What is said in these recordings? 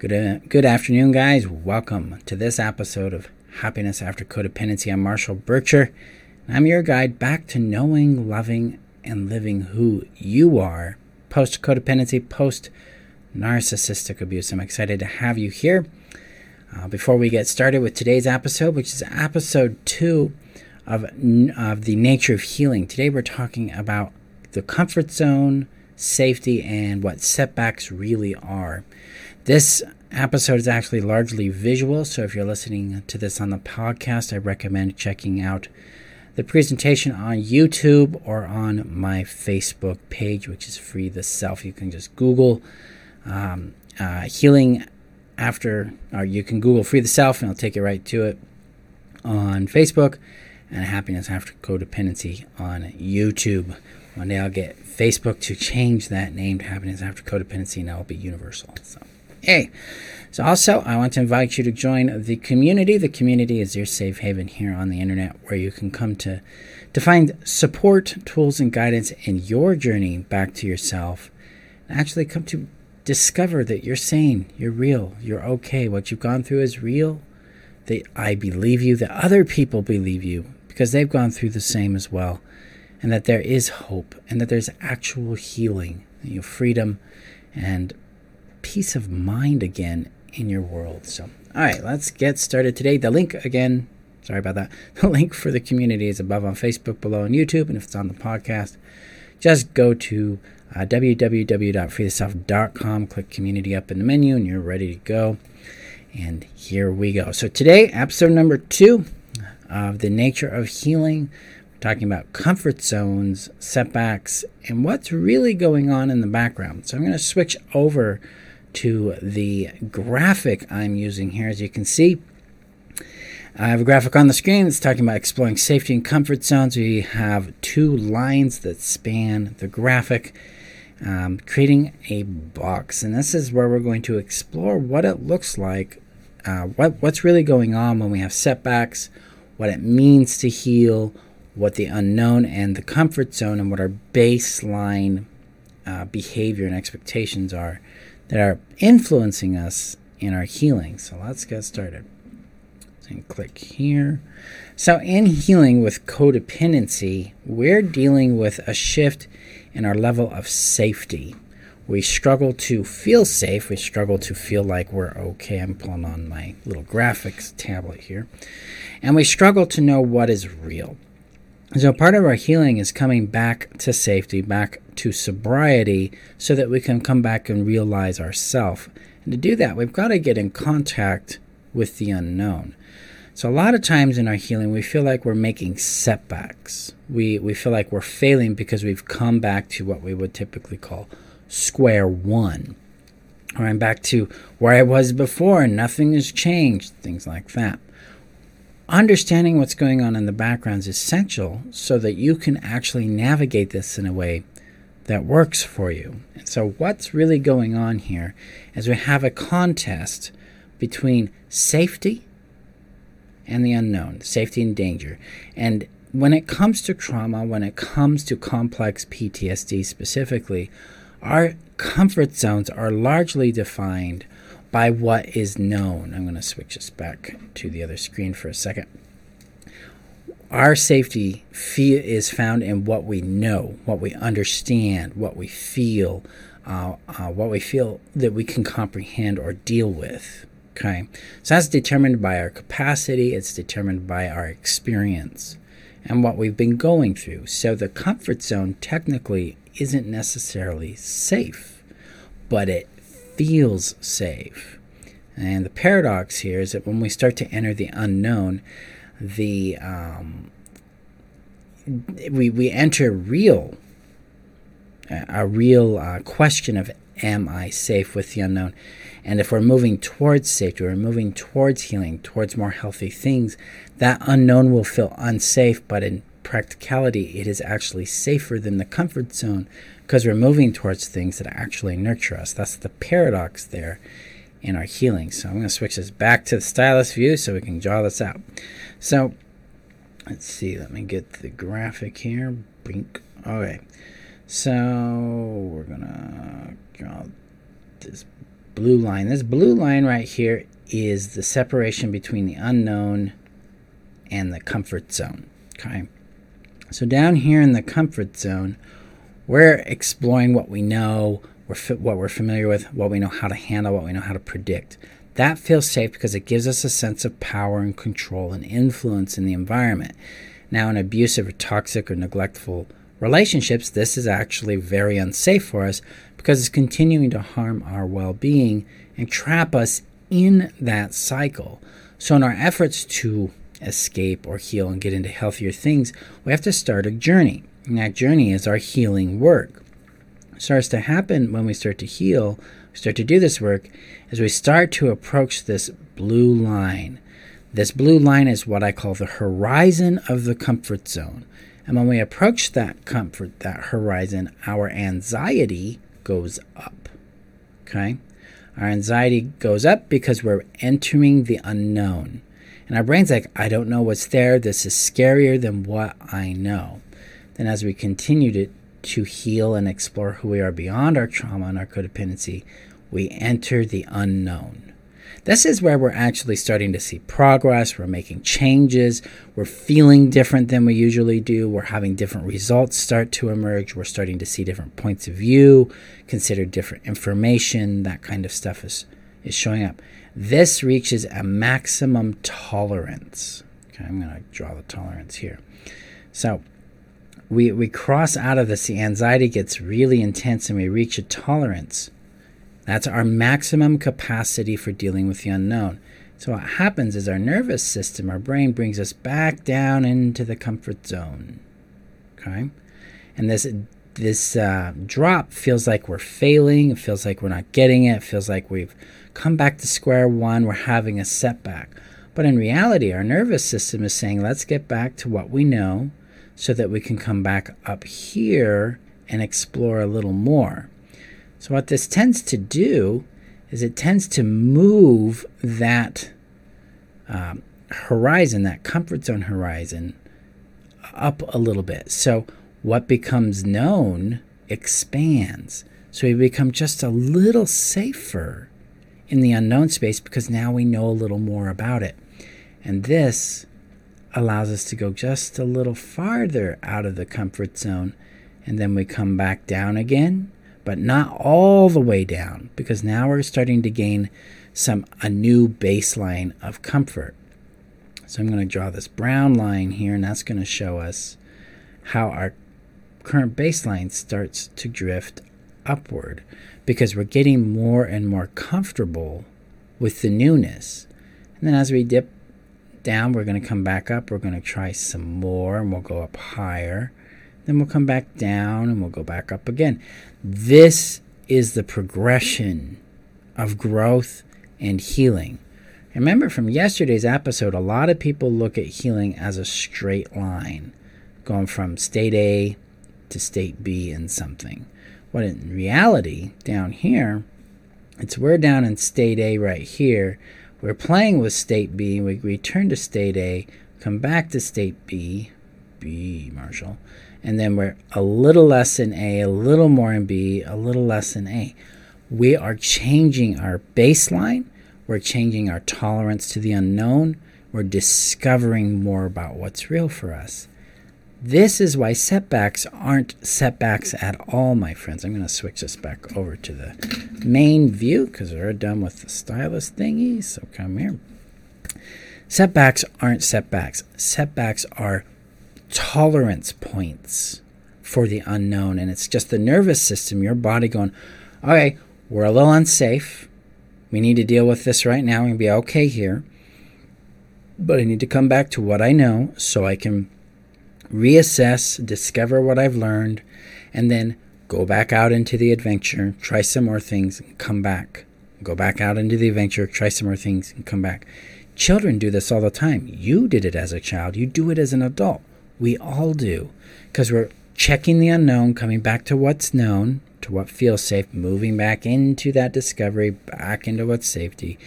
Good, uh, good afternoon, guys. Welcome to this episode of Happiness After Codependency. I'm Marshall Burtcher. I'm your guide back to knowing, loving, and living who you are post codependency, post narcissistic abuse. I'm excited to have you here. Uh, before we get started with today's episode, which is episode two of, of the nature of healing, today we're talking about the comfort zone, safety, and what setbacks really are. This episode is actually largely visual, so if you're listening to this on the podcast, I recommend checking out the presentation on YouTube or on my Facebook page, which is Free the Self. You can just Google um, uh, Healing After, or you can Google Free the Self and it'll take you right to it on Facebook, and Happiness After Codependency on YouTube. One day I'll get Facebook to change that name to Happiness After Codependency, and that will be universal. So, hey. So, also, I want to invite you to join the community. The community is your safe haven here on the internet where you can come to, to find support, tools, and guidance in your journey back to yourself. And actually, come to discover that you're sane, you're real, you're okay. What you've gone through is real. That I believe you, that other people believe you because they've gone through the same as well. And that there is hope and that there's actual healing, you know, freedom, and peace of mind again in your world. So, all right, let's get started today. The link again, sorry about that. The link for the community is above on Facebook, below on YouTube, and if it's on the podcast, just go to uh, www.freetheself.com, click community up in the menu, and you're ready to go. And here we go. So, today, episode number two of The Nature of Healing. We're talking about comfort zones, setbacks, and what's really going on in the background. So, I'm going to switch over to the graphic I'm using here. As you can see, I have a graphic on the screen that's talking about exploring safety and comfort zones. We have two lines that span the graphic, um, creating a box. And this is where we're going to explore what it looks like, uh, what, what's really going on when we have setbacks, what it means to heal, what the unknown and the comfort zone, and what our baseline uh, behavior and expectations are that are influencing us in our healing. So let's get started. And click here. So in healing with codependency, we're dealing with a shift in our level of safety. We struggle to feel safe. We struggle to feel like we're okay. I'm pulling on my little graphics tablet here. And we struggle to know what is real. So, part of our healing is coming back to safety, back to sobriety, so that we can come back and realize ourself. And to do that, we've got to get in contact with the unknown. So, a lot of times in our healing, we feel like we're making setbacks. We, we feel like we're failing because we've come back to what we would typically call square one. Or I'm back to where I was before and nothing has changed, things like that understanding what's going on in the background is essential so that you can actually navigate this in a way that works for you. And so, what's really going on here is we have a contest between safety and the unknown, safety and danger. And when it comes to trauma, when it comes to complex PTSD specifically, our comfort zones are largely defined by what is known. I'm going to switch this back to the other screen for a second. Our safety is found in what we know, what we understand, what we feel, uh, uh, what we feel that we can comprehend or deal with. Okay, so that's determined by our capacity, it's determined by our experience and what we've been going through. So the comfort zone technically isn't necessarily safe, but it feels safe. And the paradox here is that when we start to enter the unknown, the um, we we enter real a real uh, question of am I safe with the unknown? And if we're moving towards safety, we're moving towards healing, towards more healthy things, that unknown will feel unsafe, but in practicality, it is actually safer than the comfort zone because we're moving towards things that actually nurture us. That's the paradox there in our healing. So I'm going to switch this back to the stylus view so we can draw this out. So let's see, let me get the graphic here. Okay. So we're going to draw this blue line. This blue line right here is the separation between the unknown and the comfort zone. Okay. So down here in the comfort zone, we're exploring what we know, we're what we're familiar with, what we know how to handle, what we know how to predict. That feels safe because it gives us a sense of power and control and influence in the environment. Now, in abusive or toxic or neglectful relationships, this is actually very unsafe for us because it's continuing to harm our well being and trap us in that cycle. So, in our efforts to escape or heal and get into healthier things, we have to start a journey. And that journey is our healing work. It starts to happen when we start to heal, we start to do this work, as we start to approach this blue line. This blue line is what I call the horizon of the comfort zone. And when we approach that comfort, that horizon, our anxiety goes up. Okay? Our anxiety goes up because we're entering the unknown. And our brain's like, I don't know what's there. This is scarier than what I know. Then, as we continue to, to heal and explore who we are beyond our trauma and our codependency, we enter the unknown. This is where we're actually starting to see progress. We're making changes. We're feeling different than we usually do. We're having different results start to emerge. We're starting to see different points of view, consider different information. That kind of stuff is, is showing up. This reaches a maximum tolerance. Okay, I'm going to draw the tolerance here. So we, we cross out of this, the anxiety gets really intense, and we reach a tolerance. That's our maximum capacity for dealing with the unknown. So, what happens is our nervous system, our brain, brings us back down into the comfort zone. Okay? And this this uh, drop feels like we're failing. It feels like we're not getting it. It feels like we've come back to square one. We're having a setback. But in reality, our nervous system is saying, let's get back to what we know so that we can come back up here and explore a little more. So, what this tends to do is it tends to move that um, horizon, that comfort zone horizon, up a little bit. So, what becomes known expands. So, we become just a little safer in the unknown space because now we know a little more about it. And this allows us to go just a little farther out of the comfort zone. And then we come back down again, but not all the way down because now we're starting to gain some a new baseline of comfort. So I'm going to draw this brown line here, and that's going to show us how our current baseline starts to drift upward because we're getting more and more comfortable with the newness. And then as we dip down, we're going to come back up. We're going to try some more and we'll go up higher. Then we'll come back down and we'll go back up again. This is the progression of growth and healing. Remember from yesterday's episode, a lot of people look at healing as a straight line, going from state A to state B in something. What in reality, down here, it's we're down in state A right here. We're playing with state B. We return to state A, come back to state B, B, Marshall, and then we're a little less in A, a little more in B, a little less in A. We are changing our baseline. We're changing our tolerance to the unknown. We're discovering more about what's real for us. This is why setbacks aren't setbacks at all, my friends. I'm going to switch this back over to the main view because we're done with the stylus thingy. So come here. Setbacks aren't setbacks. Setbacks are tolerance points for the unknown. And it's just the nervous system, your body going, okay, we're a little unsafe. We need to deal with this right now and be okay here. But I need to come back to what I know so I can reassess, discover what I've learned, and then go back out into the adventure, try some more things, and come back. Go back out into the adventure, try some more things, and come back. Children do this all the time. You did it as a child, you do it as an adult. We all do. Because we're checking the unknown, coming back to what's known, to what feels safe, moving back into that discovery, back into what's safety.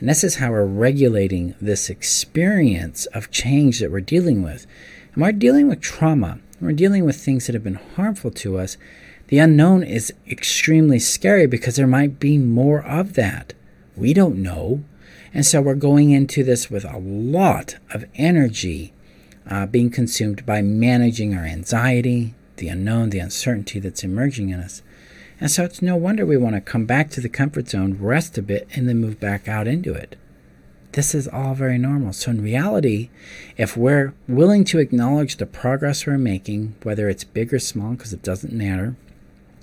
And this is how we're regulating this experience of change that we're dealing with. And we're dealing with trauma, we're dealing with things that have been harmful to us. The unknown is extremely scary because there might be more of that. We don't know. And so we're going into this with a lot of energy uh, being consumed by managing our anxiety, the unknown, the uncertainty that's emerging in us. And so it's no wonder we want to come back to the comfort zone, rest a bit, and then move back out into it. This is all very normal. So, in reality, if we're willing to acknowledge the progress we're making, whether it's big or small, because it doesn't matter,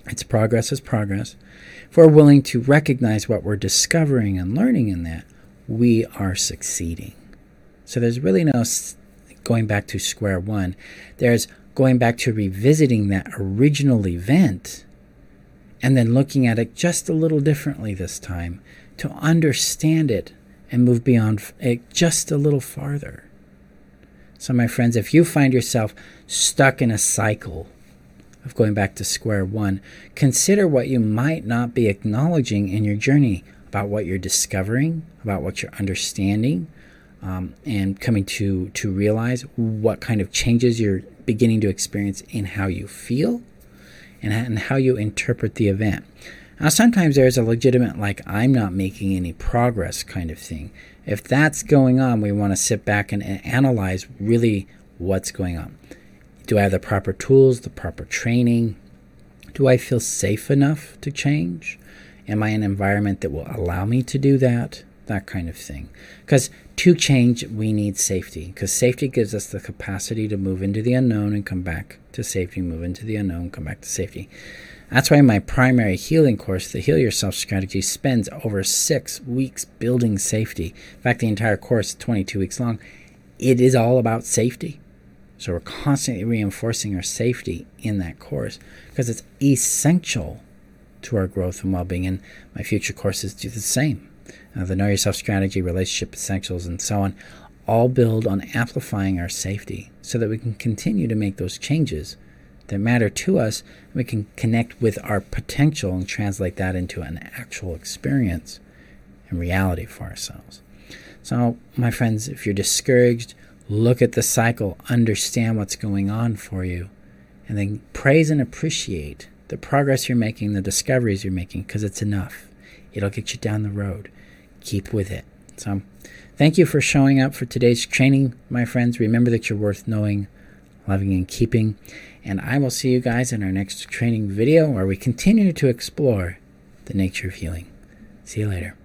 it's progress is progress. If we're willing to recognize what we're discovering and learning in that, we are succeeding. So, there's really no going back to square one. There's going back to revisiting that original event and then looking at it just a little differently this time to understand it and move beyond it just a little farther. So, my friends, if you find yourself stuck in a cycle of going back to square one, consider what you might not be acknowledging in your journey about what you're discovering, about what you're understanding, um, and coming to, to realize what kind of changes you're beginning to experience in how you feel and, and how you interpret the event. Now, sometimes there's a legitimate, like, I'm not making any progress kind of thing. If that's going on, we want to sit back and, and analyze really what's going on. Do I have the proper tools, the proper training? Do I feel safe enough to change? Am I in an environment that will allow me to do that? That kind of thing. Because to change, we need safety. Because safety gives us the capacity to move into the unknown and come back to safety, move into the unknown, come back to safety. That's why my primary healing course, the Heal Yourself Strategy, spends over six weeks building safety. In fact, the entire course, is 22 weeks long, it is all about safety. So we're constantly reinforcing our safety in that course because it's essential to our growth and well being. And my future courses do the same. Uh, the Know Yourself Strategy, Relationship Essentials, and so on all build on amplifying our safety so that we can continue to make those changes that matter to us, we can connect with our potential and translate that into an actual experience and reality for ourselves. So, my friends, if you're discouraged, look at the cycle, understand what's going on for you, and then praise and appreciate the progress you're making, the discoveries you're making, because it's enough. It'll get you down the road. Keep with it. So, thank you for showing up for today's training, my friends. Remember that you're worth knowing, loving, and keeping. And I will see you guys in our next training video where we continue to explore the nature of healing. See you later.